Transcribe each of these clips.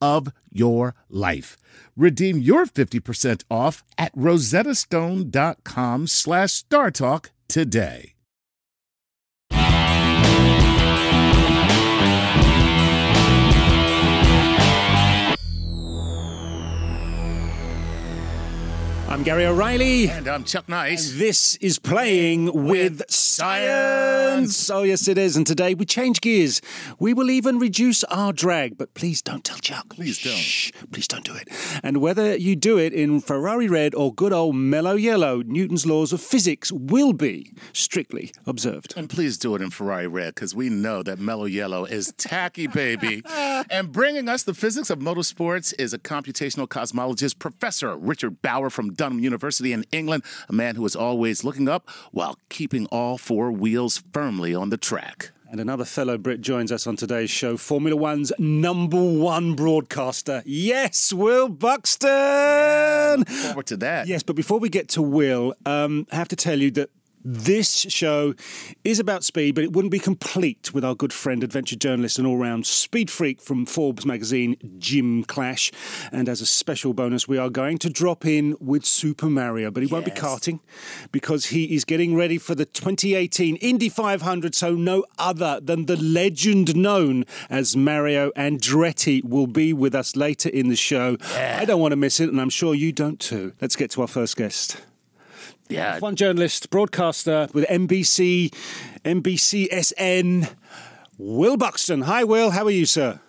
of your life. Redeem your 50% off at rosettastone.com slash startalk today. I'm Gary O'Reilly. And I'm Chuck Nice. And this is Playing with, with science. Oh, yes, it is. And today we change gears. We will even reduce our drag, but please don't tell Chuck. Please don't. Shh, please don't do it. And whether you do it in Ferrari red or good old mellow yellow, Newton's laws of physics will be strictly observed. And please do it in Ferrari red because we know that mellow yellow is tacky, baby. and bringing us the physics of motorsports is a computational cosmologist, Professor Richard Bower from Durham University in England, a man who is always looking up while keeping all four wheels firmly on the track. And another fellow Brit joins us on today's show, Formula One's number one broadcaster. Yes, Will Buxton! Forward to that. Yes, but before we get to Will, um, I have to tell you that this show is about speed, but it wouldn't be complete with our good friend, adventure journalist, and all round speed freak from Forbes magazine, Jim Clash. And as a special bonus, we are going to drop in with Super Mario, but he yes. won't be karting because he is getting ready for the 2018 Indy 500. So, no other than the legend known as Mario Andretti will be with us later in the show. Yeah. I don't want to miss it, and I'm sure you don't too. Let's get to our first guest. Yeah. One journalist, broadcaster with NBC, NBCSN, Will Buxton. Hi, Will. How are you, sir?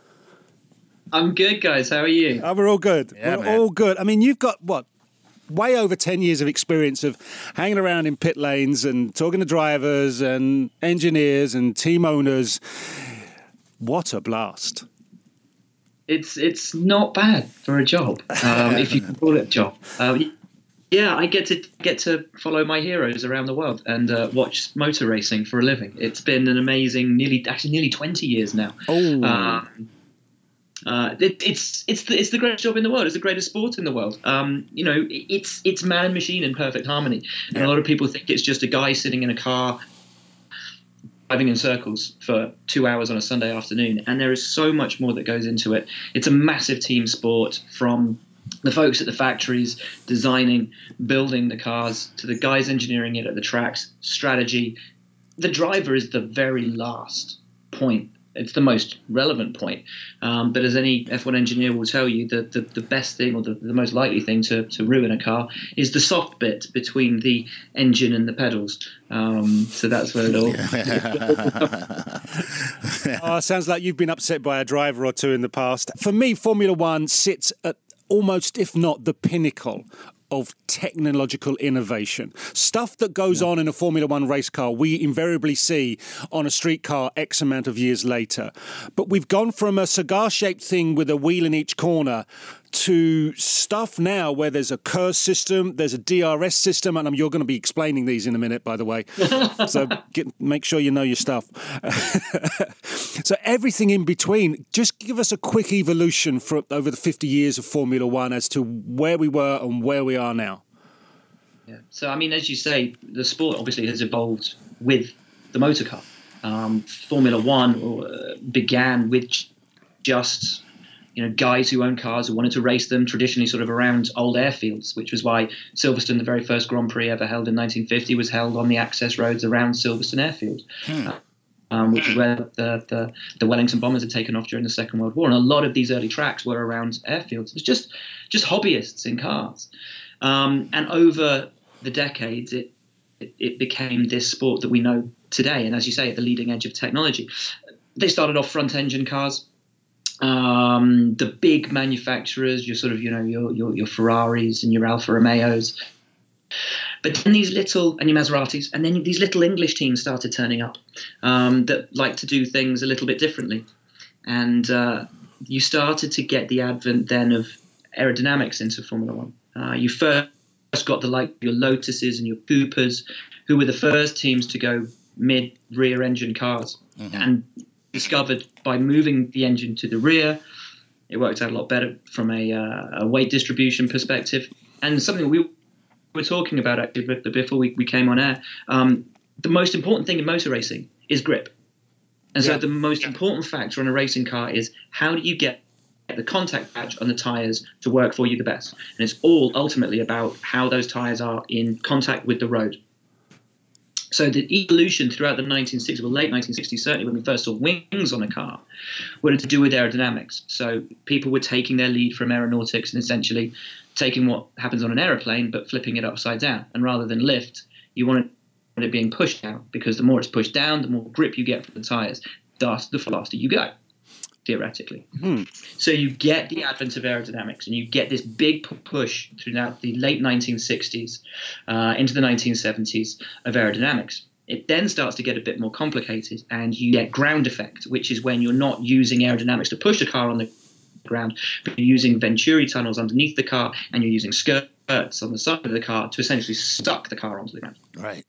I'm good, guys. How are you? Oh, we're all good. Yeah, we're man. all good. I mean, you've got what? Way over 10 years of experience of hanging around in pit lanes and talking to drivers and engineers and team owners. What a blast. It's it's not bad for a job, um, if you can call it a job. Um, yeah, I get to get to follow my heroes around the world and uh, watch motor racing for a living. It's been an amazing, nearly actually nearly twenty years now. Oh. Um, uh, it, it's it's the, it's the greatest job in the world. It's the greatest sport in the world. Um, you know, it's it's man machine in perfect harmony. And yeah. a lot of people think it's just a guy sitting in a car driving in circles for two hours on a Sunday afternoon. And there is so much more that goes into it. It's a massive team sport from the folks at the factories designing, building the cars, to the guys engineering it at the tracks, strategy. The driver is the very last point. It's the most relevant point. Um, but as any F1 engineer will tell you, the, the, the best thing or the, the most likely thing to, to ruin a car is the soft bit between the engine and the pedals. Um, so that's where it all. oh, sounds like you've been upset by a driver or two in the past. For me, Formula One sits at almost, if not the pinnacle of technological innovation. Stuff that goes yeah. on in a Formula One race car, we invariably see on a street car X amount of years later. But we've gone from a cigar shaped thing with a wheel in each corner to stuff now where there's a KERS system, there's a DRS system, and you're going to be explaining these in a minute, by the way. so get, make sure you know your stuff. so everything in between. Just give us a quick evolution for over the 50 years of Formula One as to where we were and where we are now. Yeah. So I mean, as you say, the sport obviously has evolved with the motor car. Um, Formula One uh, began with just you know guys who owned cars who wanted to race them traditionally sort of around old airfields, which was why Silverstone, the very first Grand Prix ever held in 1950, was held on the access roads around Silverstone Airfield. Hmm. Um, which is where the, the, the, Wellington bombers had taken off during the Second World War. And a lot of these early tracks were around airfields. It was just just hobbyists in cars. Um, and over the decades, it, it, it became this sport that we know today. And as you say, at the leading edge of technology. They started off front engine cars. Um, the big manufacturers, your sort of, you know, your, your, your Ferraris and your Alfa Romeos. But then these little, and your Maseratis, and then these little English teams started turning up um, that like to do things a little bit differently. And uh, you started to get the advent then of aerodynamics into Formula One. Uh, you first got the like your Lotuses and your Coopers, who were the first teams to go mid rear engine cars mm-hmm. and discovered by moving the engine to the rear, it worked out a lot better from a, uh, a weight distribution perspective. And something we were talking about actually before we, we came on air, um, the most important thing in motor racing is grip. And so yeah. the most yeah. important factor on a racing car is how do you get the contact patch on the tires to work for you the best. And it's all ultimately about how those tires are in contact with the road. So the evolution throughout the 1960s, well, late 1960s, certainly when we first saw wings on a car, were to do with aerodynamics. So people were taking their lead from aeronautics and essentially taking what happens on an aeroplane but flipping it upside down. And rather than lift, you want it being pushed down because the more it's pushed down, the more grip you get from the tires, thus the faster you go theoretically. Hmm. So you get the advent of aerodynamics, and you get this big push throughout the late 1960s uh, into the 1970s of aerodynamics. It then starts to get a bit more complicated, and you get ground effect, which is when you're not using aerodynamics to push the car on the ground, but you're using venturi tunnels underneath the car, and you're using skirts on the side of the car to essentially suck the car onto the ground. Right.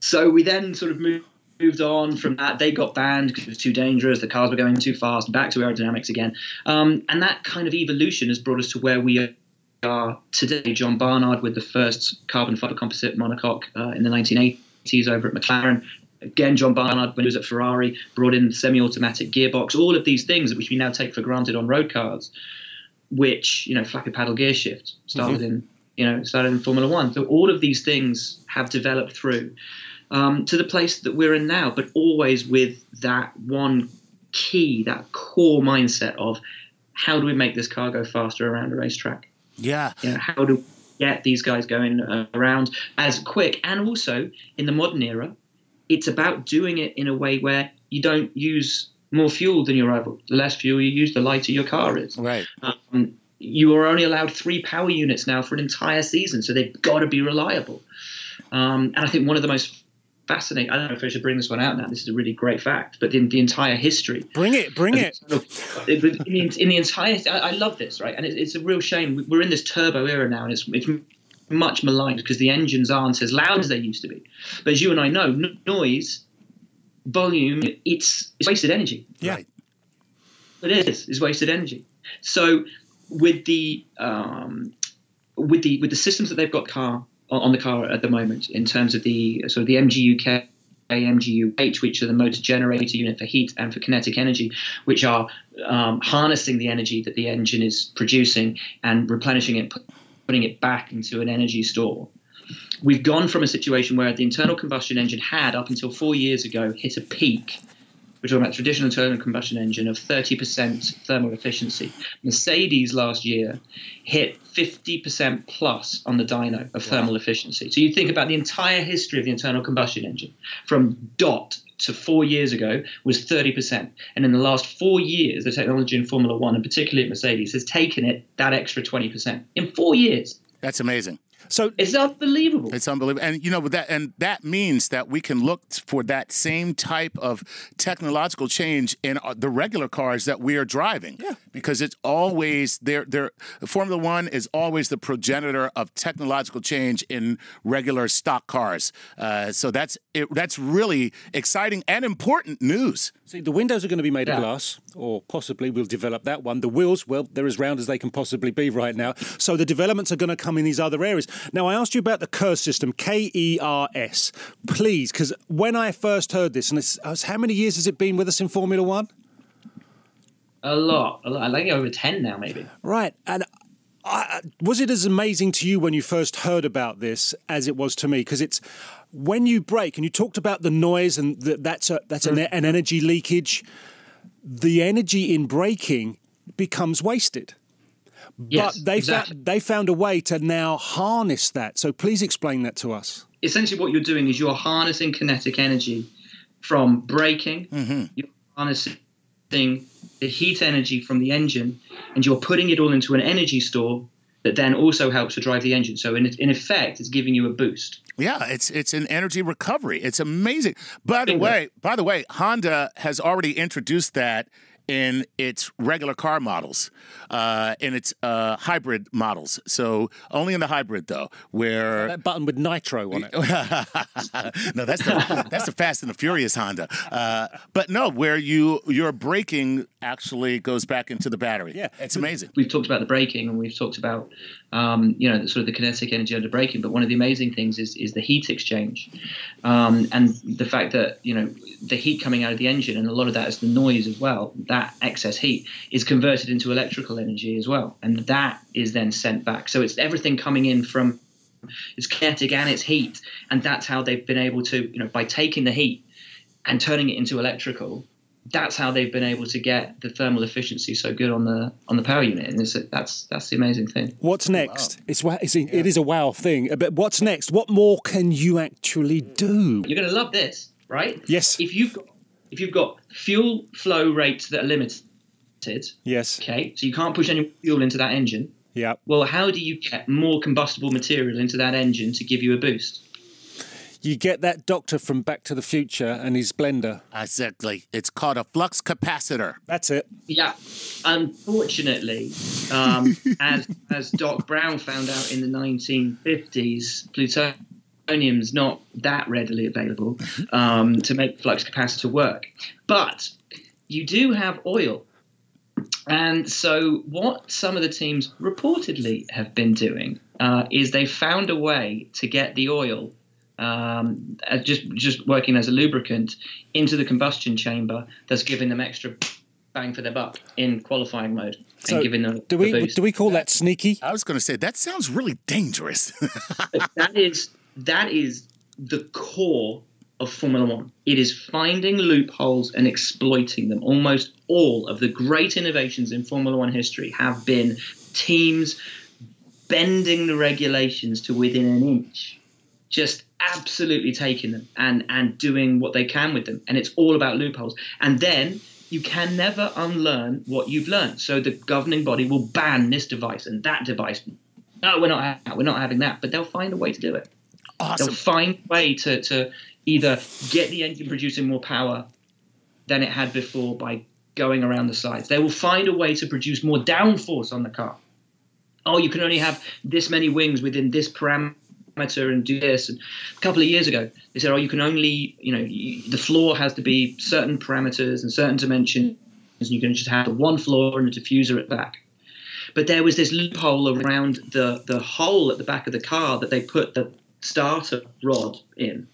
So we then sort of move moved on from that. They got banned because it was too dangerous. The cars were going too fast. Back to aerodynamics again. Um, and that kind of evolution has brought us to where we are today. John Barnard with the first carbon fiber composite monocoque uh, in the 1980s over at McLaren. Again, John Barnard, when he was at Ferrari, brought in semi-automatic gearbox. All of these things which we now take for granted on road cars, which you know, flappy paddle gear shift started mm-hmm. in you know started in Formula One. So all of these things have developed through um, to the place that we're in now, but always with that one key, that core mindset of how do we make this car go faster around a racetrack? Yeah. You know, how do we get these guys going uh, around as quick? And also in the modern era, it's about doing it in a way where you don't use more fuel than your rival. The less fuel you use, the lighter your car is. Right. Um, you are only allowed three power units now for an entire season, so they've got to be reliable. Um, and I think one of the most fascinating. I don't know if I should bring this one out now. This is a really great fact, but in the entire history, bring it, bring it. In the, in the entire, I, love this, right? And it, it's a real shame. We're in this turbo era now, and it's it's much maligned because the engines aren't as loud as they used to be. But as you and I know, noise, volume, it's, it's wasted energy. Yeah, right? it is. It's wasted energy. So with the um, with the with the systems that they've got car on the car at the moment in terms of the sort of the MGUK MGUH, which are the motor generator unit for heat and for kinetic energy, which are um, harnessing the energy that the engine is producing and replenishing it, putting it back into an energy store. We've gone from a situation where the internal combustion engine had, up until four years ago, hit a peak we're talking about traditional internal combustion engine of 30% thermal efficiency. Mercedes last year hit 50% plus on the dyno of thermal wow. efficiency. So you think about the entire history of the internal combustion engine from dot to four years ago was 30%. And in the last four years, the technology in Formula One, and particularly at Mercedes, has taken it that extra 20% in four years. That's amazing. So it's unbelievable. It's unbelievable, and you know that, and that means that we can look for that same type of technological change in uh, the regular cars that we are driving. Yeah. because it's always there. There, Formula One is always the progenitor of technological change in regular stock cars. Uh, so that's it, that's really exciting and important news. See, the windows are going to be made Yeah. of glass, or possibly we'll develop that one. The wheels, well, they're as round as they can possibly be right now. So the developments are going to come in these other areas. Now, I asked you about the KERS system, K E R S, please, because when I first heard this, and it's, how many years has it been with us in Formula One? A lot, a lot. I think over ten now, maybe. Right. And I, was it as amazing to you when you first heard about this as it was to me? Because it's when you break, and you talked about the noise, and that that's a, that's an, an energy leakage. The energy in braking becomes wasted. Yes, but they exactly. found they found a way to now harness that. So please explain that to us. essentially what you're doing is you're harnessing kinetic energy from braking. Mm-hmm. You're harnessing the heat energy from the engine, and you're putting it all into an energy store that then also helps to drive the engine. So in in effect, it's giving you a boost. Yeah, it's it's an energy recovery. It's amazing. By the Bingo. way, by the way, Honda has already introduced that in its regular car models, uh, in its uh, hybrid models. So only in the hybrid though, where That button with nitro on it. no, that's the that's the Fast and the Furious Honda. Uh, but no, where you your braking actually goes back into the battery. Yeah. it's amazing. We've talked about the braking, and we've talked about um, you know sort of the kinetic energy under braking. But one of the amazing things is is the heat exchange, um, and the fact that you know the heat coming out of the engine, and a lot of that is the noise as well. That excess heat is converted into electrical energy as well, and that is then sent back. So it's everything coming in from it's kinetic and it's heat, and that's how they've been able to you know by taking the heat and turning it into electrical. That's how they've been able to get the thermal efficiency so good on the on the power unit, and it's, that's that's the amazing thing. What's next? It's, wa- it's a, it is a wow thing. Uh, but what's next? What more can you actually do? You're going to love this, right? Yes. If you've got if you've got fuel flow rates that are limited, Yes. okay, so you can't push any fuel into that engine. Yeah. Well, how do you get more combustible material into that engine to give you a boost? You get that doctor from Back to the Future and his blender. Exactly. It's called a flux capacitor. That's it. Yeah, unfortunately, um, as as Doc Brown found out in the 1950s, plutonium plutonium's not that readily available um, to make flux capacitor work. But you do have oil. And so, what some of the teams reportedly have been doing uh, is they found a way to get the oil, um, just just working as a lubricant, into the combustion chamber. That's giving them extra bang for their buck in qualifying mode So and giving them Do a we boost. do we call that sneaky? I was going to say that sounds really dangerous. that is that is the core of Formula One. It is finding loopholes and exploiting them. Almost all of the great innovations in Formula One history have been teams bending the regulations to within an inch, just absolutely taking them and and doing what they can with them. And it's all about loopholes. And then you can never unlearn what you've learned. So the governing body will ban this device and that device. No, we're not. We're not having that. But they'll find a way to do it. awesome. They'll find a way to, to either get the engine producing more power than it had before by going around the sides. They will find a way to produce more downforce on the car. Oh, you can only have this many wings within this parameter and do this. And a couple of years ago, they said, oh, you can only, you know, you, the floor has to be certain parameters and certain dimensions, and you can just have the one floor and a diffuser at the back. But there was this loophole around the, the hole at the back of the car that they put the starter rod in.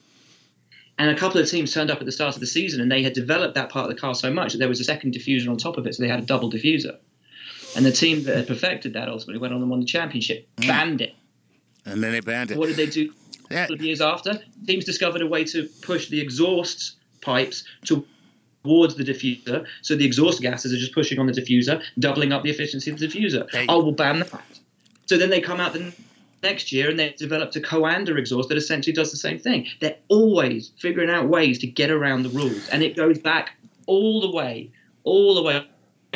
And a couple of teams turned up at the start of the season and they had developed that part of the car so much that there was a second diffuser on top of it, so they had a double diffuser. And the team that had perfected that ultimately went on and won the championship, mm. banned it. And then they banned it. What did they do a Yeah. of years after? Teams discovered a way to push the exhaust pipes towards the diffuser, so the exhaust gases are just pushing on the diffuser, doubling up the efficiency of the diffuser. Hey. Oh, we'll ban that. So then they come out the next year and they developed a Coanda exhaust that essentially does the same thing. They're always figuring out ways to get around the rules, and it goes back all the way, all the way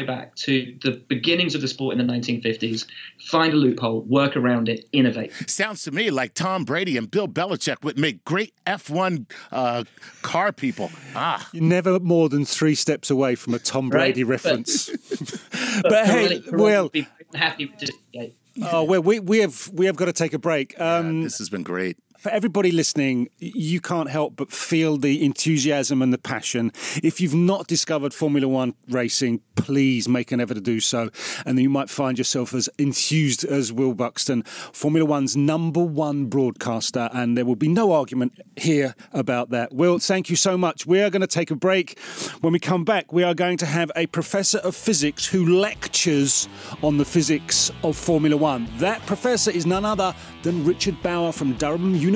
back to the beginnings of the sport in the 1950s. Find a loophole, work around it, innovate. Sounds to me like Tom Brady and Bill Belichick would make great F1 uh, car people. Ah, You're never more than three steps away from a Tom Right, Brady but- reference. But hey, Will, be happy with this. Yeah. oh well, we we have we have got to take a break. Um, this has been great. For everybody listening, you can't help but feel the enthusiasm and the passion. If you've not discovered Formula One racing, please make an effort to do so. And you might find yourself as enthused as Will Buxton, Formula One's number one broadcaster. And there will be no argument here about that. Will, thank you so much. We are going to take a break. When we come back, we are going to have a professor of physics who lectures on the physics of Formula One. That professor is none other than Richard Bower from Durham University.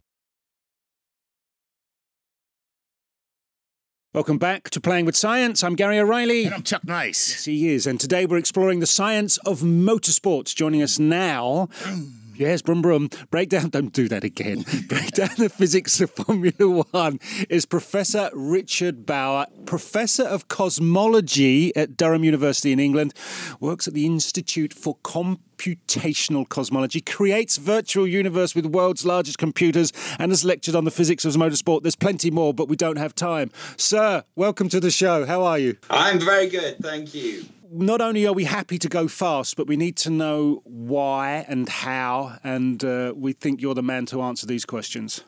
Welcome back to Playing with Science. I'm Gary O'Reilly. And I'm Chuck Nice. Yes, he is. And today we're exploring the science of motorsports. Joining us now. Yes, brum brum. Break down, don't do that again. Break down the physics of Formula One is Professor Richard Bower, Professor of Cosmology at Durham University in England, works at the Institute for Computational Cosmology, creates virtual universe with world's largest computers, and has lectured on the physics of motorsport. There's plenty more, but we don't have time. Sir, welcome to the show. How are you? I'm very good, thank you not only are we happy to go fast, but we need to know why and how, and uh, we think you're the man to answer these questions.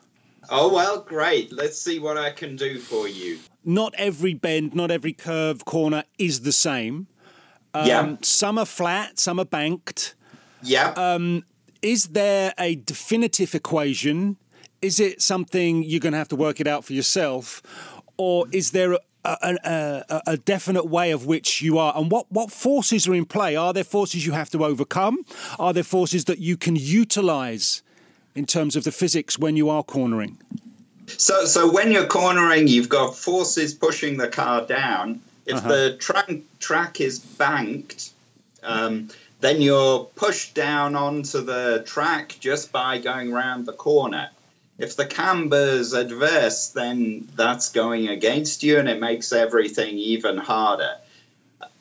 Oh, well, great. Let's see what I can do for you. Not every bend, not every curve, corner is the same. Um, yeah. Some are flat, some are banked. Yeah. Um, is there a definitive equation? Is it something you're going to have to work it out for yourself? Or is there a, a, a, definite way of which you are. And what, what forces are in play? Are there forces you have to overcome? Are there forces that you can utilize in terms of the physics when you are cornering? So so when you're cornering you've got forces pushing the car down. If uh-huh. the track track is banked um, then you're pushed down onto the track just by going around the corner if the camber's adverse, then that's going against you and it makes everything even harder.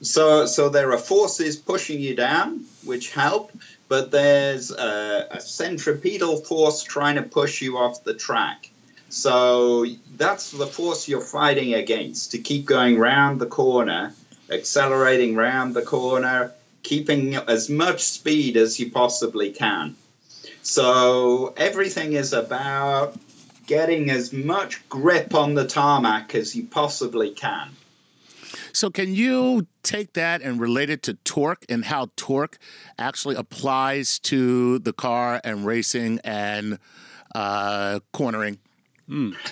So, so there are forces pushing you down, which help, but there's a, a centripetal force trying to push you off the track. So that's the force you're fighting against to keep going round the corner, accelerating round the corner, keeping as much speed as you possibly can. So everything is about getting as much grip on the tarmac as you possibly can. So, can you take that and relate it to torque and how torque actually applies to the car and racing and uh, cornering.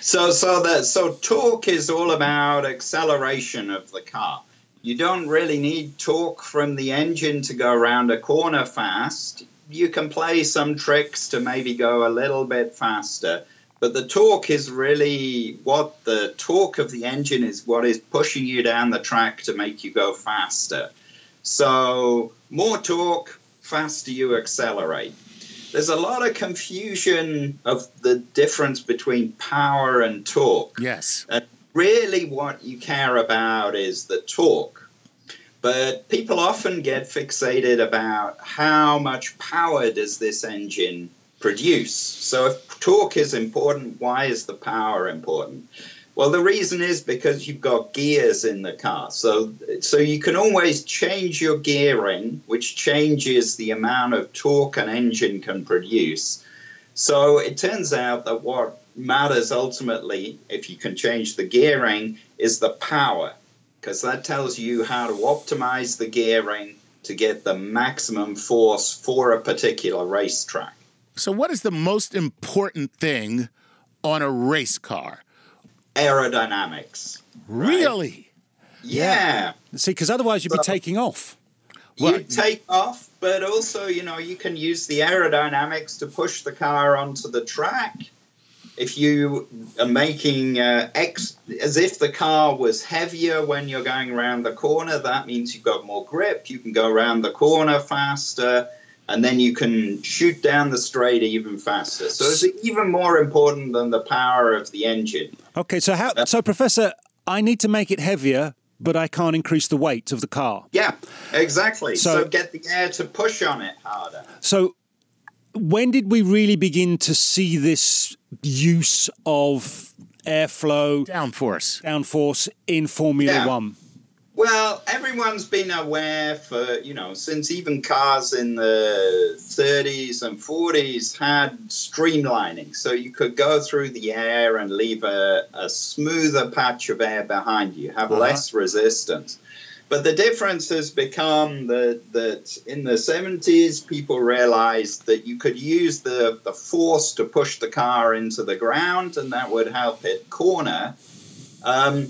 So so that so torque is all about acceleration of the car. You don't really need torque from the engine to go around a corner fast. You can play some tricks to maybe go a little bit faster, but the torque is really what the torque of the engine is what is pushing you down the track to make you go faster. So more torque, faster you accelerate. There's a lot of confusion of the difference between power and torque. Yes. And really, what you care about is the torque. But people often get fixated about how much power does this engine produce. So if torque is important, why is the power important? Well, the reason is because you've got gears in the car. So, so you can always change your gearing, which changes the amount of torque an engine can produce. So it turns out that what matters ultimately, if you can change the gearing, is the power, because that tells you how to optimize the gearing to get the maximum force for a particular racetrack. So, what is the most important thing on a race car? Aerodynamics. Really? Yeah. See, because otherwise you'd be taking off. Well, you take off, but also, you know, you can use the aerodynamics to push the car onto the track. If you are making uh, X, as if the car was heavier when you're going around the corner, that means you've got more grip. You can go around the corner faster, and then you can shoot down the straight even faster. So it's even more important than the power of the engine. Okay, so how? So, Professor, I need to make it heavier, but I can't increase the weight of the car. Yeah, exactly. So- so get the air to push on it harder. So, when did we really begin to see this use of airflow, downforce. downforce in Formula Yeah. One? Well, everyone's been aware for, you know, since even cars in the 30s and 40s had streamlining. So you could go through the air and leave a, a smoother patch of air behind you, have Uh-huh. less resistance. But the difference has become that, that in the 70s, people realized that you could use the, the force to push the car into the ground and that would help it corner. Um,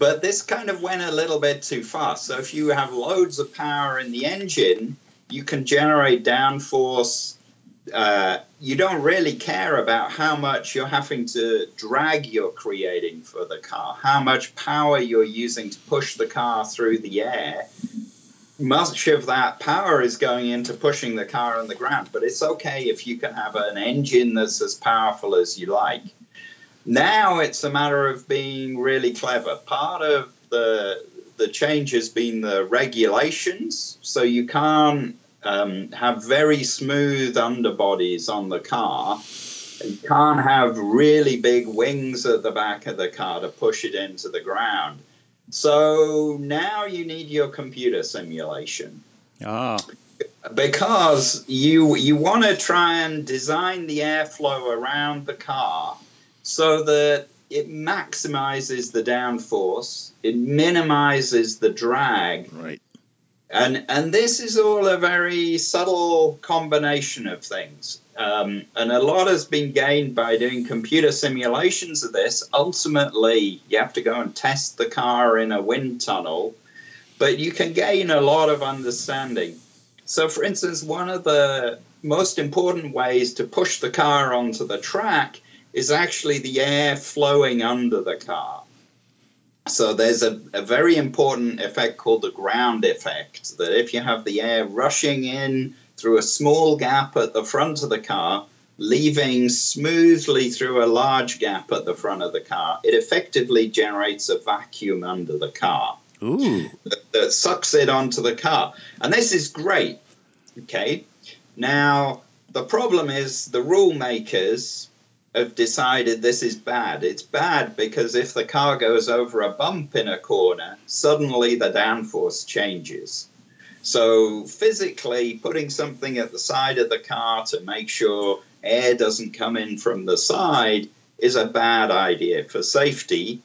but this kind of went a little bit too fast. So if you have loads of power in the engine, you can generate downforce. Uh, you don't really care about how much you're having to drag you're creating for the car, how much power you're using to push the car through the air. Much of that power is going into pushing the car on the ground, but it's okay if you can have an engine that's as powerful as you like. Now it's a matter of being really clever. Part of the the change has been the regulations, so you can't um, have very smooth underbodies on the car. You can't have really big wings at the back of the car to push it into the ground. So now you need your computer simulation Ah, because you you want to try and design the airflow around the car so that it maximizes the downforce, it minimizes the drag, Right. And and this is all a very subtle combination of things. Um, and a lot has been gained by doing computer simulations of this. Ultimately, you have to go and test the car in a wind tunnel, but you can gain a lot of understanding. So, for instance, one of the most important ways to push the car onto the track is actually the air flowing under the car. So there's a, a very important effect called the ground effect that if you have the air rushing in through a small gap at the front of the car, leaving smoothly through a large gap at the front of the car, it effectively generates a vacuum under the car Ooh. that, that sucks it onto the car. And this is great. Okay. Now, the problem is the rule makers have decided this is bad. It's bad because if the car goes over a bump in a corner, suddenly the downforce changes. So, physically, putting something at the side of the car to make sure air doesn't come in from the side is a bad idea for safety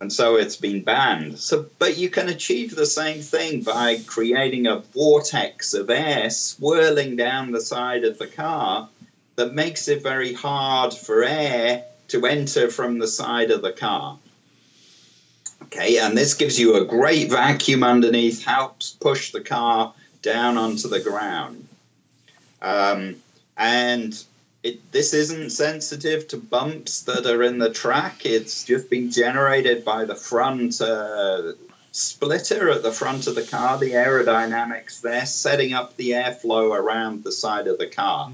and so it's been banned. So, but you can achieve the same thing by creating a vortex of air swirling down the side of the car, that makes it very hard for air to enter from the side of the car. Okay, and this gives you a great vacuum underneath, helps push the car down onto the ground. Um, and it, this isn't sensitive to bumps that are in the track. It's just been generated by the front uh, splitter at the front of the car, the aerodynamics there, setting up the airflow around the side of the car.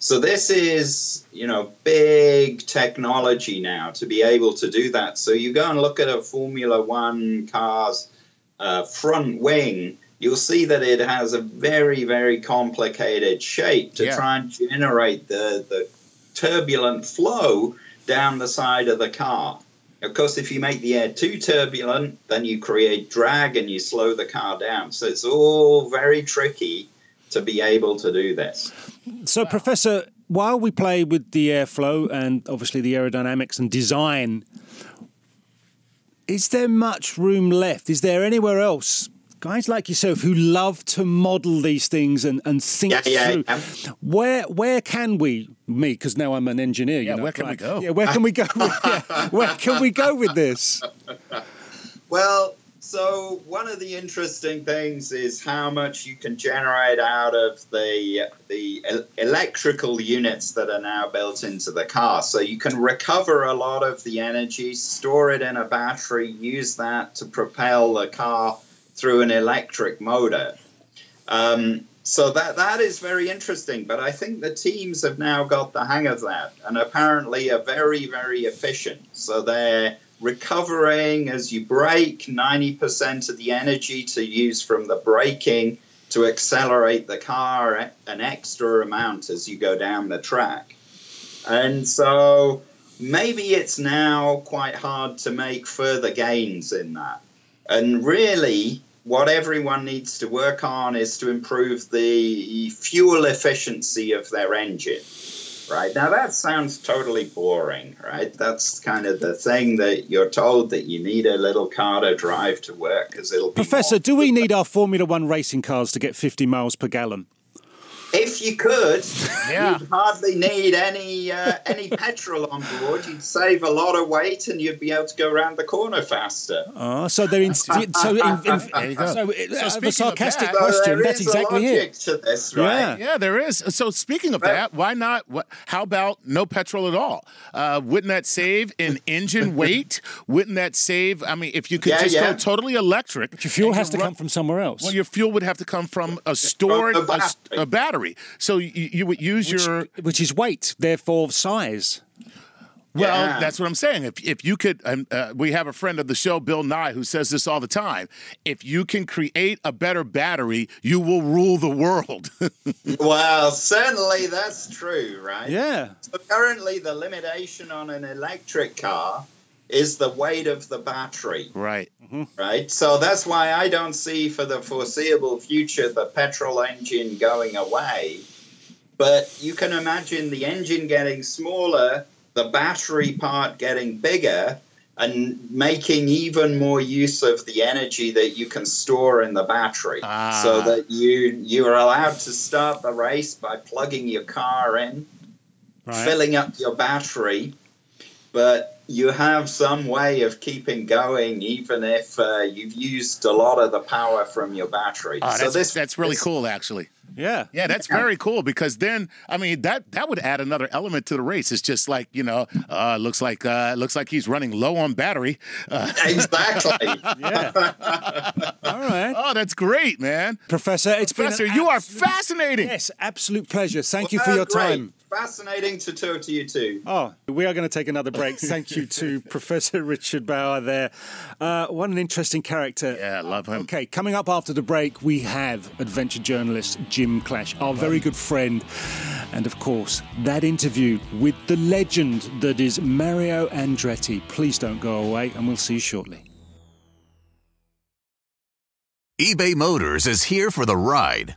So this is, you know, big technology now to be able to do that. So you go and look at a Formula One car's uh, front wing, you'll see that it has a very, very complicated shape to Yeah. try and generate the, the turbulent flow down the side of the car. Of course, if you make the air too turbulent, then you create drag and you slow the car down. So it's all very tricky to be able to do this. So, Professor, while we play with the airflow and obviously the aerodynamics and design, is there much room left? Is there anywhere else? Guys like yourself who love to model these things and, and think Yeah, yeah, through. yeah. Where where can we me because now I'm an engineer. You Yeah, know, where can we go? Yeah, where can we go? With, yeah, where can we go with this? Well, so one of the interesting things is how much you can generate out of the the el- electrical units that are now built into the car. So you can recover a lot of the energy, store it in a battery, use that to propel the car through an electric motor. Um, so that that is very interesting, but I think the teams have now got the hang of that, and apparently are very very efficient. So they're recovering as you brake 90% of the energy to use from the braking to accelerate the car an extra amount as you go down the track. And so maybe it's now quite hard to make further gains in that. And really, what everyone needs to work on is to improve the fuel efficiency of their engine. Right now, that sounds totally boring, right? That's kind of the thing that you're told that you need a little car to drive to work because it'll be Professor, do we need our Formula One racing cars to get 50 miles per gallon? If you could, Yeah. you'd hardly need any uh, any petrol on board. You'd save a lot of weight, and you'd be able to go around the corner faster. Oh, so they're in, so in, in, There so, So uh, speaking the of sarcastic that- question. there That's exactly a it. to this, right? Yeah. Yeah, there is. So speaking of that, why not? What, how about no petrol at all? Uh, wouldn't that save in engine weight? Wouldn't that save? I mean, if you could Yeah, just yeah. go totally electric, Your fuel has to run- come from somewhere else. Well, your fuel would have to come from a stored From a a, s- battery. a battery. So you, you would use which, your which is weight, therefore size. Well, Yeah. that's what I'm saying. If if you could, um, uh, we have a friend of the show, Bill Nye, who says this all the time. If you can create a better battery, you will rule the world. Well, certainly that's true, right? Yeah. So currently, the limitation on an electric car is the weight of the battery. right. right? So that's why I don't see for the foreseeable future the petrol engine going away. But you can imagine the engine getting smaller, the battery part getting bigger, and making even more use of the energy that you can store in the battery. Ah. So that you you are allowed to start the race by plugging your car in, Right. filling up your battery, but you have some way of keeping going even if uh, you've used a lot of the power from your battery. Ah, so that's, this that's really this- cool, actually. Yeah. Yeah, that's very cool because then I mean that that would add another element to the race. It's just like you know, uh, looks like uh, looks like he's running low on battery. Uh, Exactly. Yeah. All right. oh, that's great, man. Professor, it's Professor, been an you are fascinating. Yes, absolute pleasure. Thank you for your great. time. Fascinating to talk to you too. Oh, we are going to take another break. Thank you to Professor Richard Bower there. Uh, what an interesting character. Yeah, love him. Okay, coming up after the break, we have adventure journalist Jim Clash, our very good friend. And of course, that interview with the legend that is Mario Andretti. Please don't go away, and we'll see you shortly. eBay Motors is here for the ride.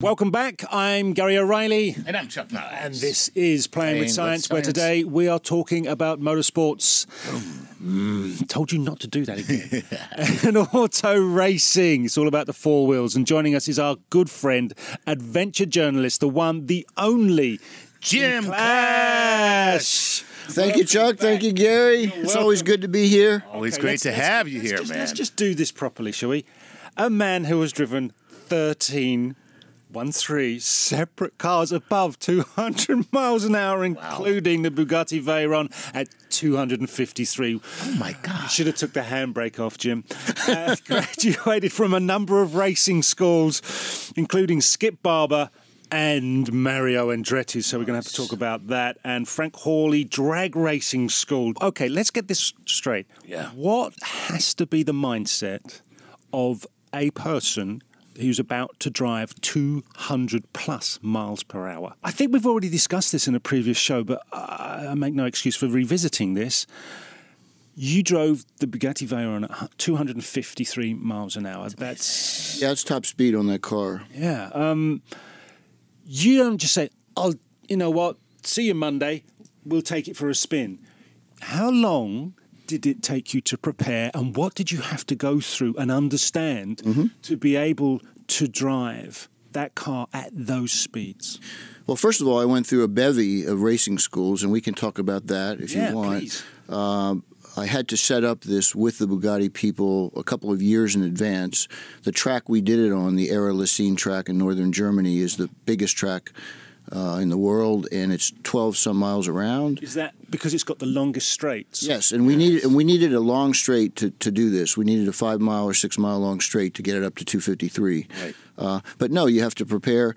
Welcome back. I'm Gary O'Reilly. And I'm Chuck Nice. And this is Playing, Playing with with Science, where today we are talking about motorsports. Mm, told you not to do that again. and auto racing. It's all about the four wheels. And joining us is our good friend, adventure journalist, the one, the only Jim Clash. Thank you, Chuck. Thank you, Gary. It's always good to be here. Always Okay, great let's- to let's- have you let's here, just- man. Let's just do this properly, shall we? A man who has driven 13, one three separate cars above 200 miles an hour, including the Bugatti Veyron at 253. oh my You God. should have took the handbrake off, Jim. Uh, graduated from a number of racing schools, including Skip Barber and Mario Andretti. So we're going to have to talk about that. And Frank Hawley Drag Racing School. Okay, let's get this straight. Yeah. What has to be the mindset of a person who's about to drive 200 plus miles per hour. I think we've already discussed this in a previous show, but I make no excuse for revisiting this. You drove the Bugatti Veyron at 253 miles an hour. That's Yeah, it's top speed on that car. yeah. Um, you don't just say, "I'll," you know what? See you Monday. We'll take it for a spin." How long did it take you to prepare, and what did you have to go through and understand to be able to drive that car at those speeds? Well, first of all, I went through a bevy of racing schools, and we can talk about that if Yeah, you want. Um, I had to set up this with the Bugatti people a couple of years in advance. The track we did it on, the Ehra-Lessien track in northern Germany, is the biggest track uh, in the world, and it's 12 some miles around. Is that because it's got the longest straights? Yes, and we needed and we needed a long straight to, to do this. We needed a five mile or six mile long straight to get it up to 253. Right. Uh, but no, you have to prepare.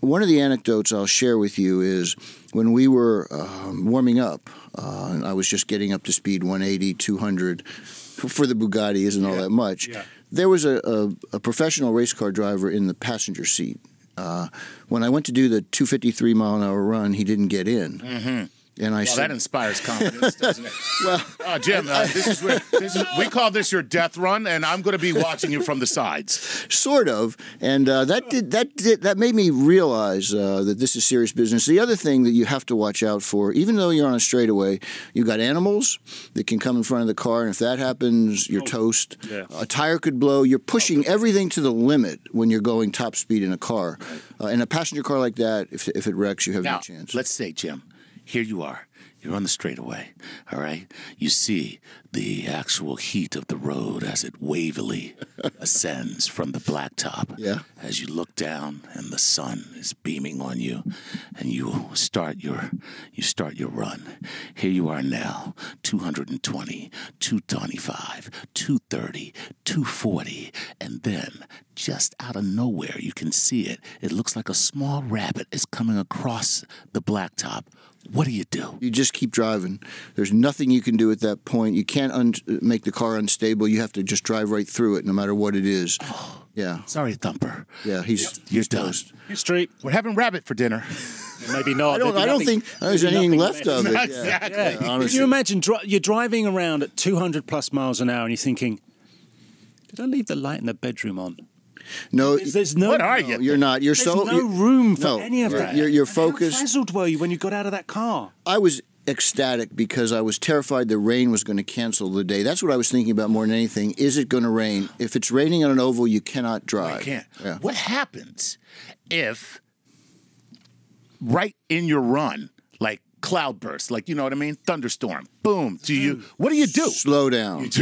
One of the anecdotes I'll share with you is when we were um, warming up, uh, and I was just getting up to speed 180, 200. For for the Bugatti, isn't all that much. Yeah. There was a, a, a professional race car driver in the passenger seat. Uh, when I went to do the 253 mile an hour run, he didn't get in. Mm-hmm. And I Well, said, that inspires confidence, doesn't it? well, Uh, Jim, uh, this is where this is, we call this your death run, and I'm going to be watching you from the sides. sort of, and uh, that did that did that made me realize uh, that this is serious business. The other thing that you have to watch out for, even though you're on a straightaway, you've got animals that can come in front of the car, and if that happens, you're toast. Yeah. A tire could blow. You're pushing everything to the limit when you're going top speed in a car. Uh, in a passenger car like that, if if it wrecks, you have Now, no chance. let's say, Jim, here you are. You're on the straightaway, all right? You see the actual heat of the road as it wavily ascends from the blacktop. Yeah. As you look down and the sun is beaming on you and you start your you start your run. Here you are now, 220, 225, 230, 240, and then just out of nowhere you can see it. It looks like a small rabbit is coming across the blacktop. What do you do? You just keep driving. There's nothing you can do at that point. You can't un- make the car unstable. You have to just drive right through it, no matter what it is. Yeah, Sorry, Thumper. yeah. He's You're he's done. toast. Street, We're having rabbit for dinner. maybe not. I don't. There'd I don't think there's anything nothing left of it. Yeah. Exactly. Yeah, Can you imagine dri- you're driving around at 200 plus miles an hour and you're thinking, did I leave the light in the bedroom on? No, There's, there's no. What are no, you? you're not. You're There's so no you- room for no, any of right. that. You're, you're How focused. frazzled were you when you got out of that car? I was ecstatic because I was terrified the rain was going to cancel the day. That's what I was thinking about more than anything. Is it going to rain? If it's raining on an oval, you cannot drive. I can't. Yeah. What happens if right in your run, like cloudburst, like you know what I mean, thunderstorm, boom? Do you? What do you do? Slow down.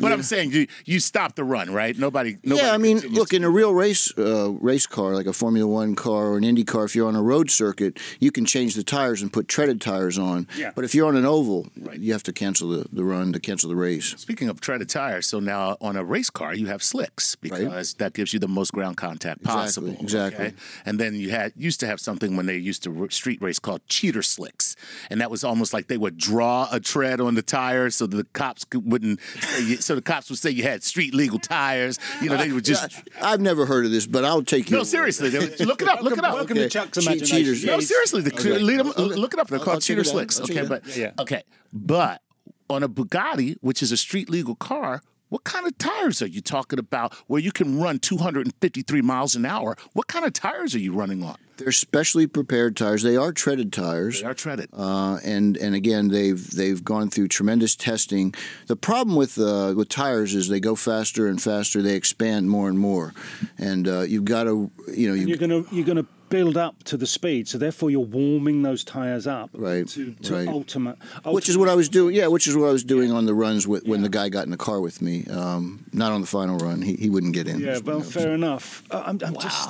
But I'm saying you you stop the run, right? Nobody. nobody yeah, I mean, continues look, to- in a real race uh, race car, like a Formula One car or an Indy car, if you're on a road circuit, you can change the tires and put treaded tires on. Yeah. But if you're on an oval, Right. you have to cancel the, the run to cancel the race. Speaking of treaded tires, so now on a race car you have slicks because that gives you the most ground contact possible. exactly. okay? And then you had used to have something when they used to r- street race called cheater slicks, and that was almost like they would draw a tread on the tire so the cops could, wouldn't. You, so the cops would say you had street legal tires. You know, they would just. I've never heard of this, but I'll take you. No, seriously, they would- look it up. Look it up. Welcome Okay. to Chuck's Che- imagination. cheaters. No, seriously, the, Okay. lead 'em- Okay. look it up. They're called cheater slicks. Okay, but Yeah. okay, but on a Bugatti, which is a street legal car, what kind of tires are you talking about? Where you can run 253 miles an hour? What kind of tires are you running on? They're specially prepared tires. They are treaded tires. They are treaded. Uh, and and again, they've they've gone through tremendous testing. The problem with uh, with tires is they go faster and faster. They expand more and more, and uh, you've got to you know you you're gonna you're gonna build up to the speed, so therefore you're warming those tires up Right, to, to right. ultimate, which is what I was doing. Yeah, which is what I was doing on the runs with, when the guy got in the car with me. Um, not on the final run. He, he wouldn't get in. Yeah, well, fair enough. Uh, I'm, I'm just.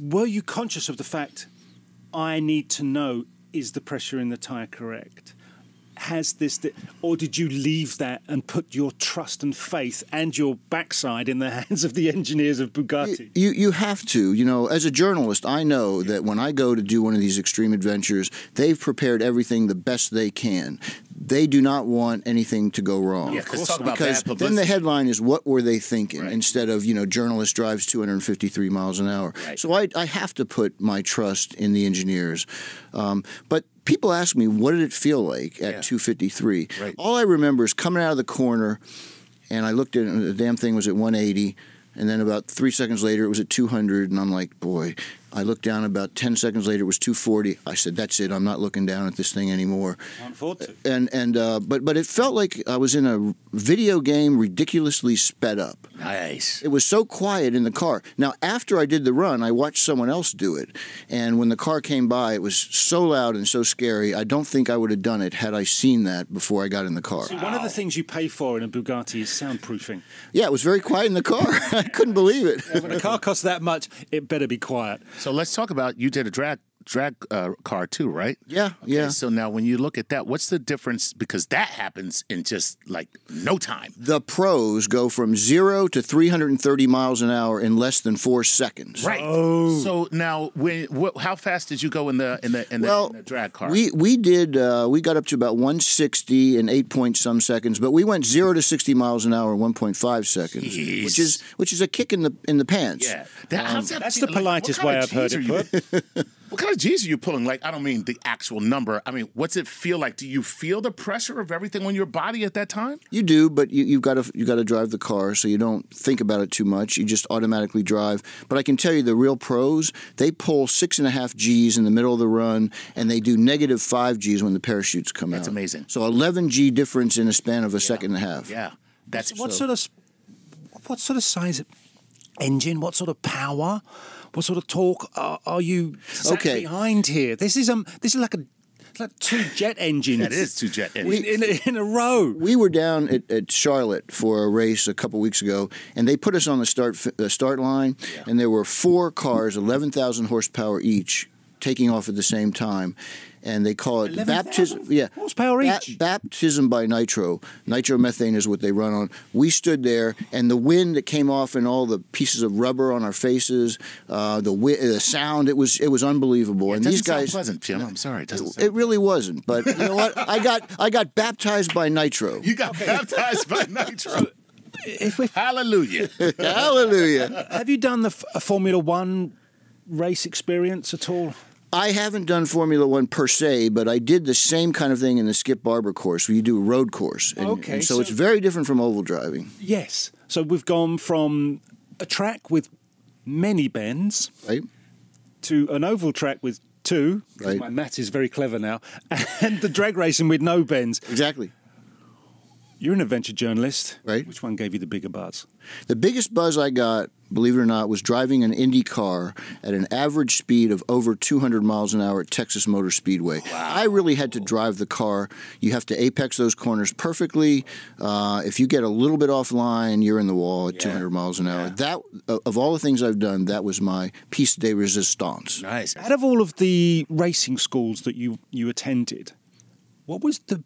Were you conscious of the fact? I need to know: is the pressure in the tire correct? Has this, or did you leave that and put your trust and faith and your backside in the hands of the engineers of Bugatti? You you have to. You know, as a journalist, I know that when I go to do one of these extreme adventures, they've prepared everything the best they can. They do not want anything to go wrong. Yeah, 'cause talk about because bad then the headline is what were they thinking Right. instead of you know journalist drives 253 miles an hour. Right. So I I have to put my trust in the engineers. Um, but people ask me what did it feel like at Yeah. 253. Right. All I remember is coming out of the corner and I looked at it, and the damn thing was at 180. And then about three seconds later, it was at 200. And I'm like, boy. I looked down. About 10 seconds later, it was 240. I said, that's it. I'm not looking down at this thing anymore. Can't afford to. And and uh, but but it felt like I was in a video game, ridiculously sped up. Nice. It was so quiet in the car. Now, after I did the run, I watched someone else do it. And when the car came by, it was so loud and so scary. I don't think I would have done it had I seen that before I got in the car. See, one of the things you pay for in a Bugatti is soundproofing. Yeah, it was very quiet in the car. I couldn't believe it. when a car costs that much, it better be quiet. So let's talk about you did a drag drag uh, car too, right? Yeah, Okay, yeah. So now when you look at that, what's the difference? Because that happens in just like no time. The pros go from zero to 330 miles an hour in less than four seconds. Right. Oh. So now, when what, how fast did you go in the in the in the, Well, in the drag car? we we did uh, we got up to about 160 in eight point some seconds, but we went zero to 60 miles an hour in 1.5 seconds, Jeez. which is which is a kick in the in the pants. yeah. That, how's that That's the Like, politest kind way I've heard Gs it are you- What kind of G's are you pulling? Like, I don't mean the actual number. I mean, what's it feel like? Do you feel the pressure of everything on your body at that time? You do, but you, you've got to you got to drive the car, so you don't think about it too much. You just automatically drive. But I can tell you, the real pros they pull six and a half G's in the middle of the run, and they do negative five G's when the parachutes come That's out. That's amazing. So 11 G difference in a span of a second and a half. Yeah. That's What sort of what sort of size engine? What sort of power? What sort of torque are, are you Okay. behind here? This is um this is like a like two jet engines. That is two jet in, engines. in, in a row. We were down at, at Charlotte for a race a couple weeks ago, and they put us on the start the start line, and there were four cars, eleven thousand horsepower each, taking off at the same time, and they call it 11,000 baptism. Yeah, horsepower ba- each? baptism by nitro. Nitromethane is what they run on. We stood there, and the wind that came off and all the pieces of rubber on our faces, uh, the wi- the sound, it was it was unbelievable. It and doesn't these guys. sound pleasant, Jim. I'm sorry. It doesn't. It really wasn't, but you know what? I got I got baptized by nitro. you got baptized by nitro. If we, Hallelujah. Hallelujah. have you done the f- a Formula One race experience at all? I haven't done Formula One per se, but I did the same kind of thing in the Skip Barber course, where you do a road course. And, Okay, and so, so- it's very different from oval driving. Yes. So we've gone from a track with many bends Right. to an oval track with two. Right. My math is very clever now, and the drag racing with no bends. Exactly. You're an adventure journalist, Right. Which one gave you the bigger buzz? The biggest buzz I got, believe it or not, was driving an Indy car at an average speed of over 200 miles an hour at Texas Motor Speedway. I really had to drive the car. You have to apex those corners perfectly. Uh, if you get a little bit offline, you're in the wall at 200 miles an hour. That, of all the things I've done, that was my piece de resistance. Nice. Out of all of the racing schools that you you attended, what was the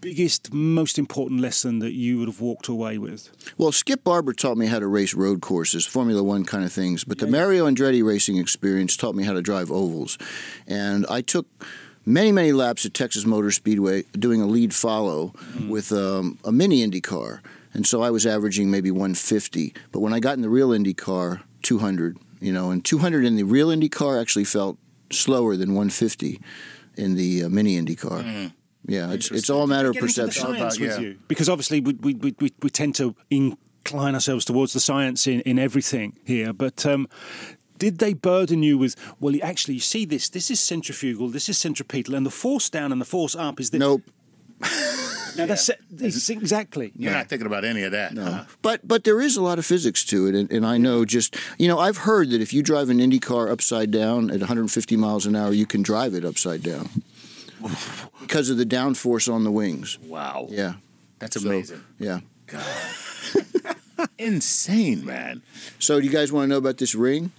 biggest, most important lesson that you would have walked away with? Well, Skip Barber taught me how to race road courses, Formula One kind of things, but the Mario Andretti racing experience taught me how to drive ovals. And I took many, many laps at Texas Motor Speedway doing a lead follow with um, a mini Indy car. And so I was averaging maybe 150. But when I got in the real Indy car, 200, you know, and 200 in the real Indy car actually felt slower than 150 in the uh, mini Indy car. Yeah, it's, it's all a matter of Get into the perception. science about- with yeah. you because obviously we we, we, we we tend to incline ourselves towards the science in, in everything here, but. Um, did they burden you with? Well, you actually, you see this. This is centrifugal. This is centripetal, and the force down and the force up is this. Nope. Now that's it's exactly. You're not thinking about any of that. No. huh? But but there is a lot of physics to it, and, and I know just you know I've heard that if you drive an Indy car upside down at 150 miles an hour, you can drive it upside down because of the downforce on the wings. Wow. Yeah, That's So, amazing. yeah. Insane, man. So do you guys want to know about this ring?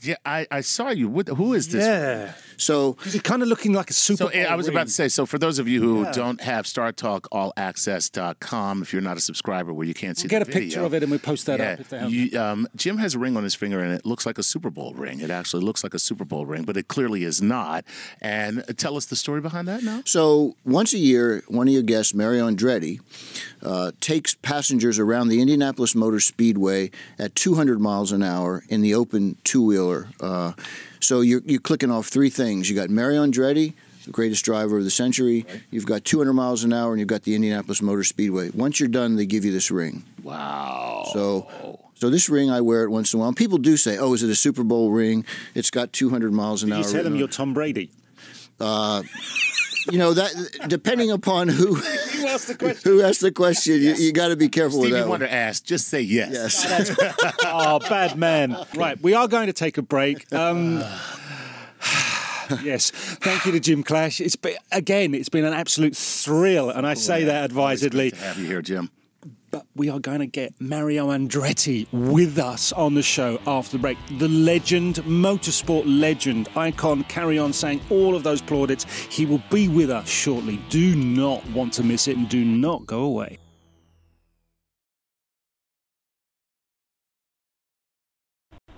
Yeah, I, I saw you. What, who is this? Yeah, So because it's kind of looking like a super. So I was Bowl about to say, so for those of you who don't have StarTalkAllAccess.com, if you're not a subscriber where you can't see We'll get the a picture of it and we post that yeah, up if they you, um, Jim has a ring on his finger and it looks like a Super Bowl ring. It actually looks like a Super Bowl ring, but it clearly is not. And tell us the story behind that now. So once a year, one of your guests, Mario Andretti, uh, takes passengers around the Indianapolis Motor Speedway at 200 miles an hour in the open two-wheeler. Uh, so you're, you're clicking off three things. You got Mario Andretti, the greatest driver of the century. You've got 200 miles an hour, and you've got the Indianapolis Motor Speedway. Once you're done, they give you this ring. Wow. So. So this ring I wear it once in a while. And people do say, "Oh, is it a Super Bowl ring? It's got 200 miles an Did hour." you tell them you're. Tom Brady? Uh, you know that depending upon who You asked the question. who asked the question, you, you got to be careful with Stevie that. Wonder One. asked, just say yes. Yes. oh, bad man. Right, we are going to take a break. Um, yes, thank you to Jim Clash. It's been, again, it's been an absolute thrill, and I say that advisedly. To have you here, Jim. But we are going to get Mario Andretti with us on the show after the break. The legend, motorsport legend, icon, carry on saying all of those plaudits. He will be with us shortly. Do not want to miss it and do not go away.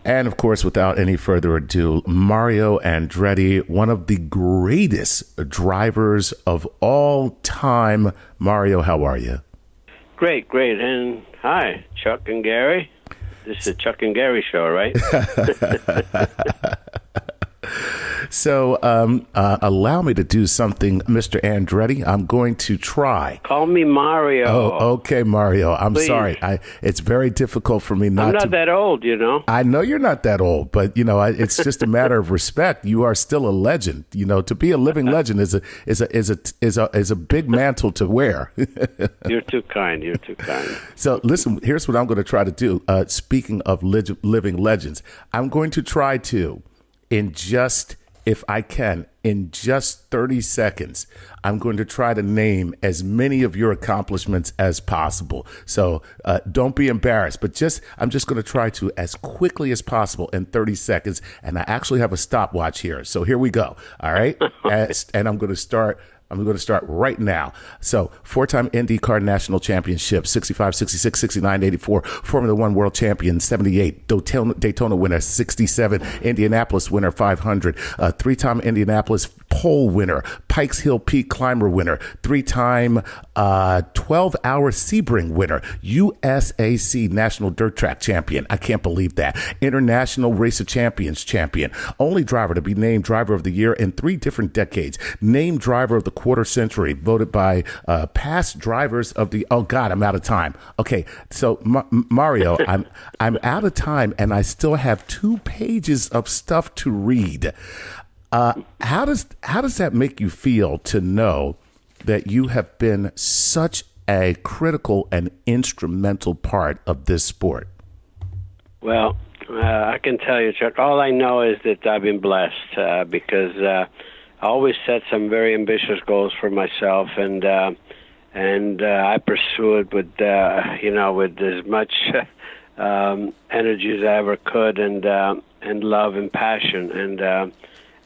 And of course, without any further ado, Mario Andretti, one of the greatest drivers of all time. Mario, how are you? Great, great. And hi, Chuck and Gary. This is a Chuck and Gary show, right? So, um, uh, allow me to do something, Mr. Andretti. I'm going to try. Call me Mario. Oh, okay, Mario. I'm Please. sorry. I, it's very difficult for me not to. I'm not to. that old, you know. I know you're not that old, but you know I, it's just a matter of respect. You are still a legend. You know, to be a living legend is a is a is a is a is a big mantle to wear. You're too kind. You're too kind. So listen, here's what I'm going to try to do. Uh, speaking of leg- living legends, I'm going to try to, in just if I can, in just 30 seconds, I'm going to try to name as many of your accomplishments as possible. So uh, don't be embarrassed, but just I'm just going to try to as quickly as possible in 30 seconds. And I actually have a stopwatch here, so here we go. All right, and I'm going to start. I'm going to start right now. So, four time IndyCar National Championship, 65, 66, 69, 84, Formula One World Champion, 78, Daytona, Daytona winner, 67, Indianapolis winner, 500, uh, three time Indianapolis pole winner, Pikes Hill Peak climber winner, three time uh, 12 hour Sebring winner, USAC National Dirt Track champion. I can't believe that. International Race of Champions champion. Only driver to be named Driver of the Year in three different decades. Named Driver of the Quarter Century, voted by uh, past drivers of the. Oh, God, I'm out of time. Okay, so Ma- Mario, I'm, I'm out of time and I still have two pages of stuff to read. Uh, how does how does that make you feel to know that you have been such a critical and instrumental part of this sport? Well, uh, I can tell you, Chuck. All I know is that I've been blessed uh, because uh, I always set some very ambitious goals for myself, and uh, and uh, I pursue it with you know with as much um, energy as I ever could, and and love and passion, and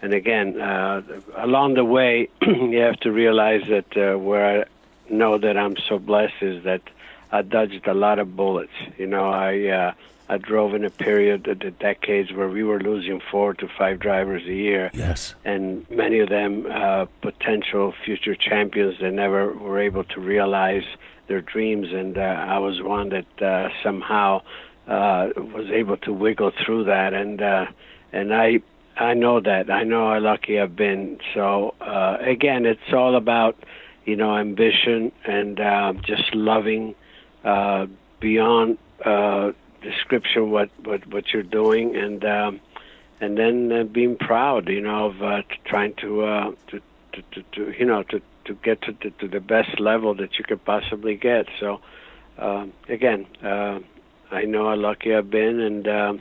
and again, uh, along the way, you have to realize that uh, where I know that I'm so blessed is that I dodged a lot of bullets. You know, I uh, I drove in a period of the decades where we were losing four to five drivers a year. Yes. And many of them uh, potential future champions that never were able to realize their dreams. And uh, I was one that uh, somehow uh, was able to wiggle through that. And uh, and I I know that. I know how lucky I've been. So uh, again, it's all about you know ambition and uh, just loving uh, beyond. Uh, description what what what you're doing and um and then uh, being proud you know of uh, trying to uh to, to, to, to you know to to get to, to, the best level that you could possibly get so um again uh I know how lucky I've been and um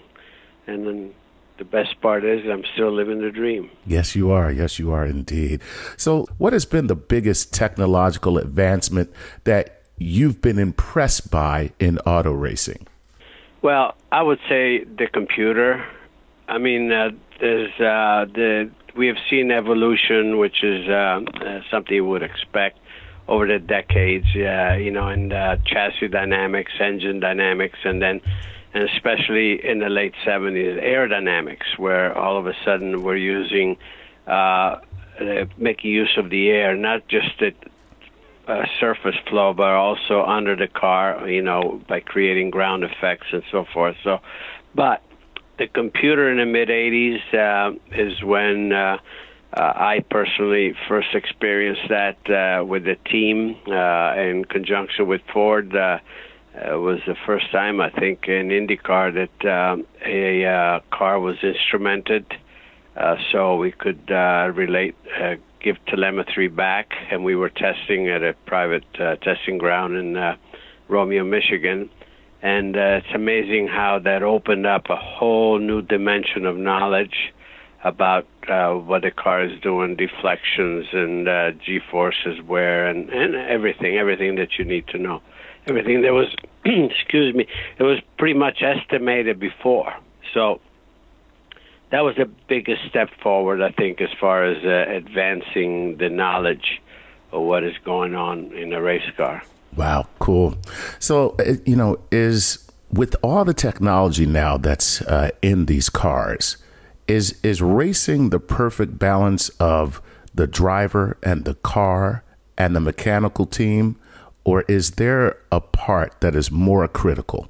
and then the best part is I'm still living the dream. Yes, you are. Yes, you are indeed. So, what has been the biggest technological advancement that you've been impressed by in auto racing? Well, I would say the computer. I mean, uh, there's uh, the we have seen evolution, which is uh, uh, something you would expect over the decades. Uh, you know, in uh, chassis dynamics, engine dynamics, and then, and especially in the late '70s, aerodynamics, where all of a sudden we're using uh, making use of the air, not just the uh, surface flow, but also under the car, you know, by creating ground effects and so forth. So, but the computer in the mid 80s uh, is when uh, uh, I personally first experienced that uh, with the team uh, in conjunction with Ford. Uh, it was the first time I think in IndyCar that um, a uh, car was instrumented, uh, so we could uh, relate uh, give telemetry back, and we were testing at a private uh, testing ground in Romeo, Michigan. And it's amazing how that opened up a whole new dimension of knowledge about what the car is doing, deflections and G forces, where, and, and everything, everything that you need to know. Everything that was, excuse me, it was pretty much estimated before. So that was the biggest step forward, I think, as far as uh, advancing the knowledge of what is going on in a race car. Wow, cool. So, uh, you know, is with all the technology now that's uh, in these cars, is is racing the perfect balance of the driver and the car and the mechanical team, or is there a part that is more critical?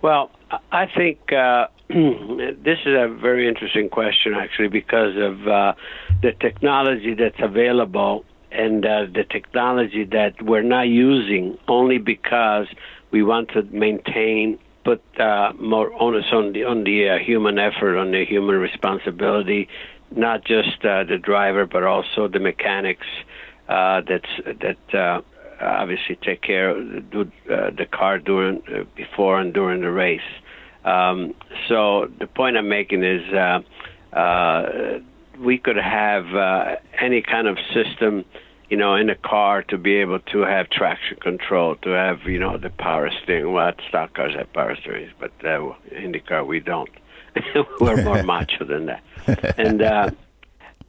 Well, I think uh, this is a very interesting question, actually, because of uh, the technology that's available and uh, the technology that we're not using only because we want to maintain, put uh, more onus on the on the uh, human effort, on the human responsibility, not just uh, the driver, but also the mechanics uh, that's that uh, obviously take care of do, uh, the car during uh, before and during the race. Um, so the point I'm making is uh, uh, we could have uh, any kind of system, you know, in a car to be able to have traction control, to have you know the power steering. Well, stock cars have power steering, but uh, in the car we don't. We're more macho than that, and. Uh,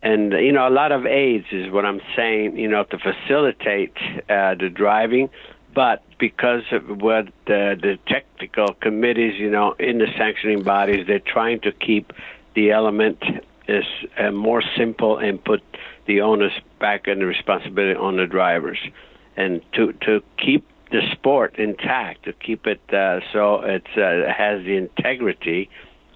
and you know a lot of aids is what I'm saying. You know to facilitate uh, the driving, but because of what the, the technical committees, you know, in the sanctioning bodies, they're trying to keep the element is uh, more simple and put the onus back and the responsibility on the drivers, and to to keep the sport intact, to keep it uh, so it uh, has the integrity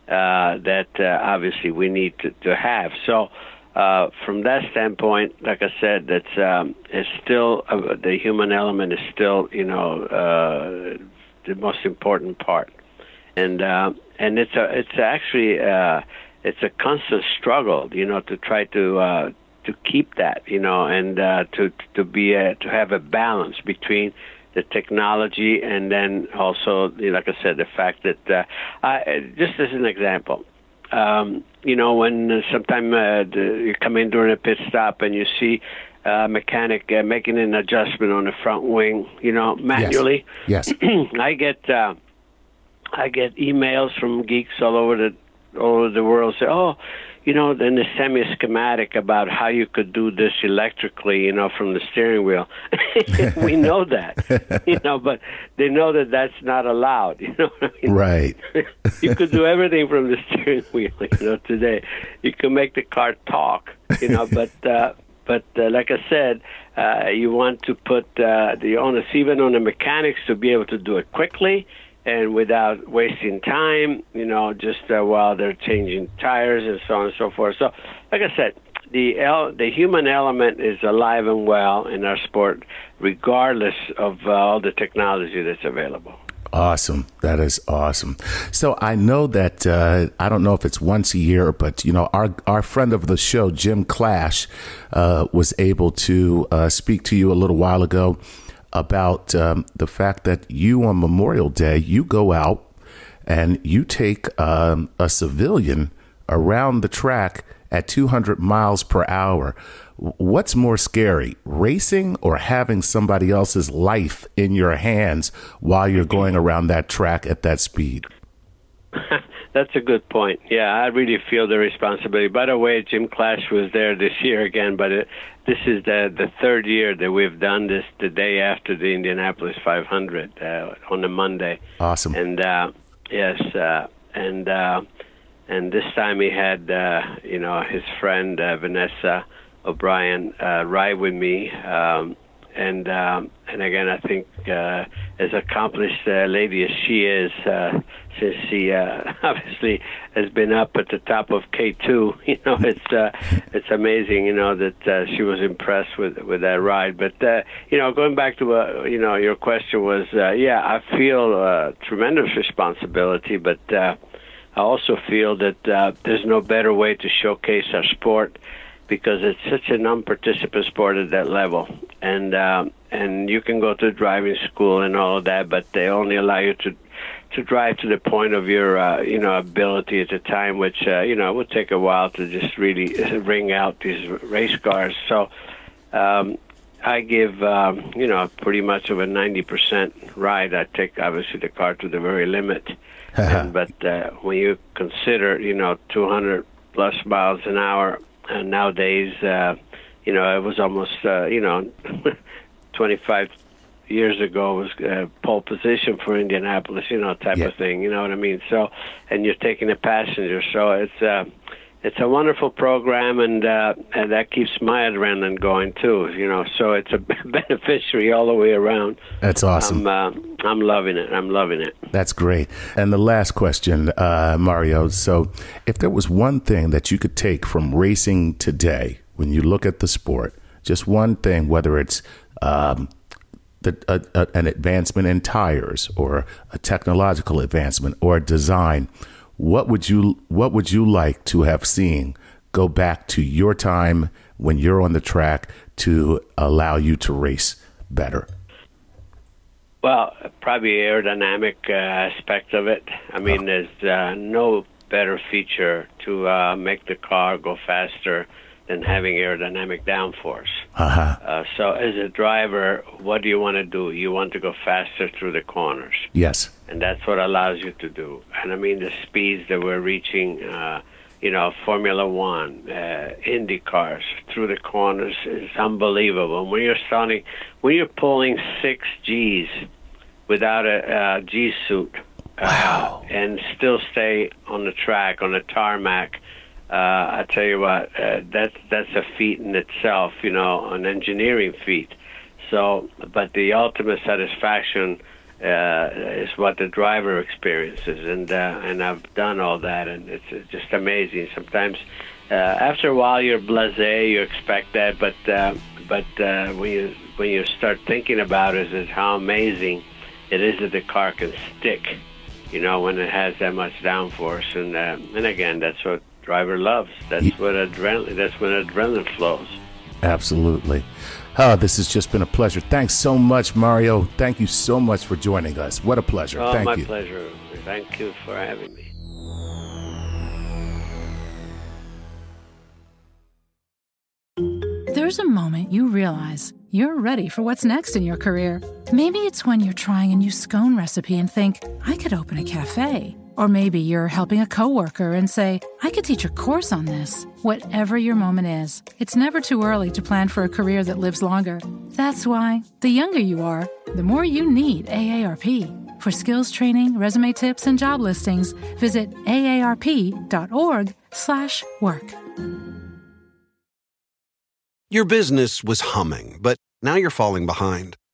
uh, that uh, obviously we need to, to have. So. Uh, from that standpoint, like I said, that's um, it's still uh, the human element is still, you know, uh, the most important part, and uh, and it's a it's actually uh, it's a constant struggle, you know, to try to to keep that, you know, and to to be a, to have a balance between the technology and then also, like I said, the fact that uh, I, just as an example, um, you know, when uh, sometime uh, the, you come in during a pit stop and you see a mechanic uh, making an adjustment on the front wing, you know, manually. Yes. yes. I get uh, I get emails from geeks all over the all over the world say, "Oh, you know, send me a schematic about how you could do this electrically, you know, from the steering wheel. we know that, you know, but they know that that's not allowed. You know, what I mean? right? you could do everything from the steering wheel, you know. Today, you can make the car talk, you know, but uh, but uh, like I said, uh, you want to put uh, the onus even on the mechanics to be able to do it quickly and without wasting time, you know, just uh, while they're changing tires and so on and so forth. So, like I said, the el- the human element is alive and well in our sport, regardless of uh, all the technology that's available. Awesome. That is awesome. So I know that uh, I don't know if it's once a year, but you know our our friend of the show, Jim Clash, uh, was able to uh, speak to you a little while ago about um, the fact that you on Memorial Day you go out and you take um, a civilian around the track at 200 miles per hour. What's more scary, racing or having somebody else's life in your hands while you're going around that track at that speed? That's a good point. Yeah, I really feel the responsibility. By the way, Jim Clash was there this year again, but it, this is the the third year that we've done this the day after the Indianapolis 500 uh, on a Monday. Awesome. And uh, yes, uh, and uh, and this time he had uh, you know his friend uh, Vanessa O'Brien uh, ride with me. Um, and um, and again, I think uh, as accomplished a lady as she is, uh, since she uh, obviously has been up at the top of K two, you know, it's uh, it's amazing, you know, that uh, she was impressed with with that ride. But uh, you know, going back to uh, you know your question was, uh, yeah, I feel uh, tremendous responsibility, but uh, I also feel that uh, there's no better way to showcase our sport because it's such a non-participant sport at that level, and uh, and you can go to driving school and all of that, but they only allow you to to drive to the point of your uh, you know ability at the time, which uh, you know would take a while to just really ring out these race cars. So. Um, I give um, you know pretty much of a ninety percent ride. I take obviously the car to the very limit, and, but uh, when you consider you know two hundred plus miles an hour and nowadays, uh, you know, it was almost, uh, you know, 25 years ago was uh, pole position for Indianapolis, you know, type Yeah. of thing. You know what I mean? So, and you're taking a passenger, so it's uh, it's a wonderful program, and uh, and that keeps my adrenaline going too. You know, so it's a beneficiary all the way around. That's awesome. I'm uh, I'm loving it. I'm loving it. That's great. And the last question, uh, Mario. So, if there was one thing that you could take from racing today, when you look at the sport, just one thing, whether it's um, the, a, a, an advancement in tires or a technological advancement or a design, what would you what would you like to have seen go back to your time when you're on the track to allow you to race better? Well, probably aerodynamic uh, aspect of it. I mean, there's uh, no better feature to uh, make the car go faster than having aerodynamic downforce. Uh-huh. Uh, so, as a driver, what do you want to do? You want to go faster through the corners, Yes. And that's what allows you to do. And I mean, the speeds that we're reaching, uh, you know, Formula One, uh, Indy cars through the corners is unbelievable. And When you're starting, when you're pulling six Gs without a, uh G suit, uh, and still stay on the track on the tarmac uh, I tell you what, uh, that's that's a feat in itself, you know, an engineering feat. So, but the ultimate satisfaction uh, is what the driver experiences, and uh, and I've done all that, and it's, just amazing. Sometimes, uh, after a while, you're blasé, you expect that, but uh, but uh, when you when you start thinking about it, is how amazing it is that the car can stick. You know, when it has that much downforce, and uh, and again, that's what driver loves. That's what adrenaline. That's when adrenaline flows. Absolutely. Oh, this has just been a pleasure. Thanks so much, Mario. Thank you so much for joining us. What a pleasure. Oh, Thank my you. pleasure. Thank you for having me. There's a moment you realize you're ready for what's next in your career. Maybe it's when you're trying a new scone recipe and think, I could open a cafe. Or maybe you're helping a coworker and say, I could teach a course on this. Whatever your moment is, it's never too early to plan for a career that lives longer. That's why, the younger you are, the more you need AARP. For skills training, resume tips, and job listings, visit aarp.org/work. Your business was humming, but now you're falling behind.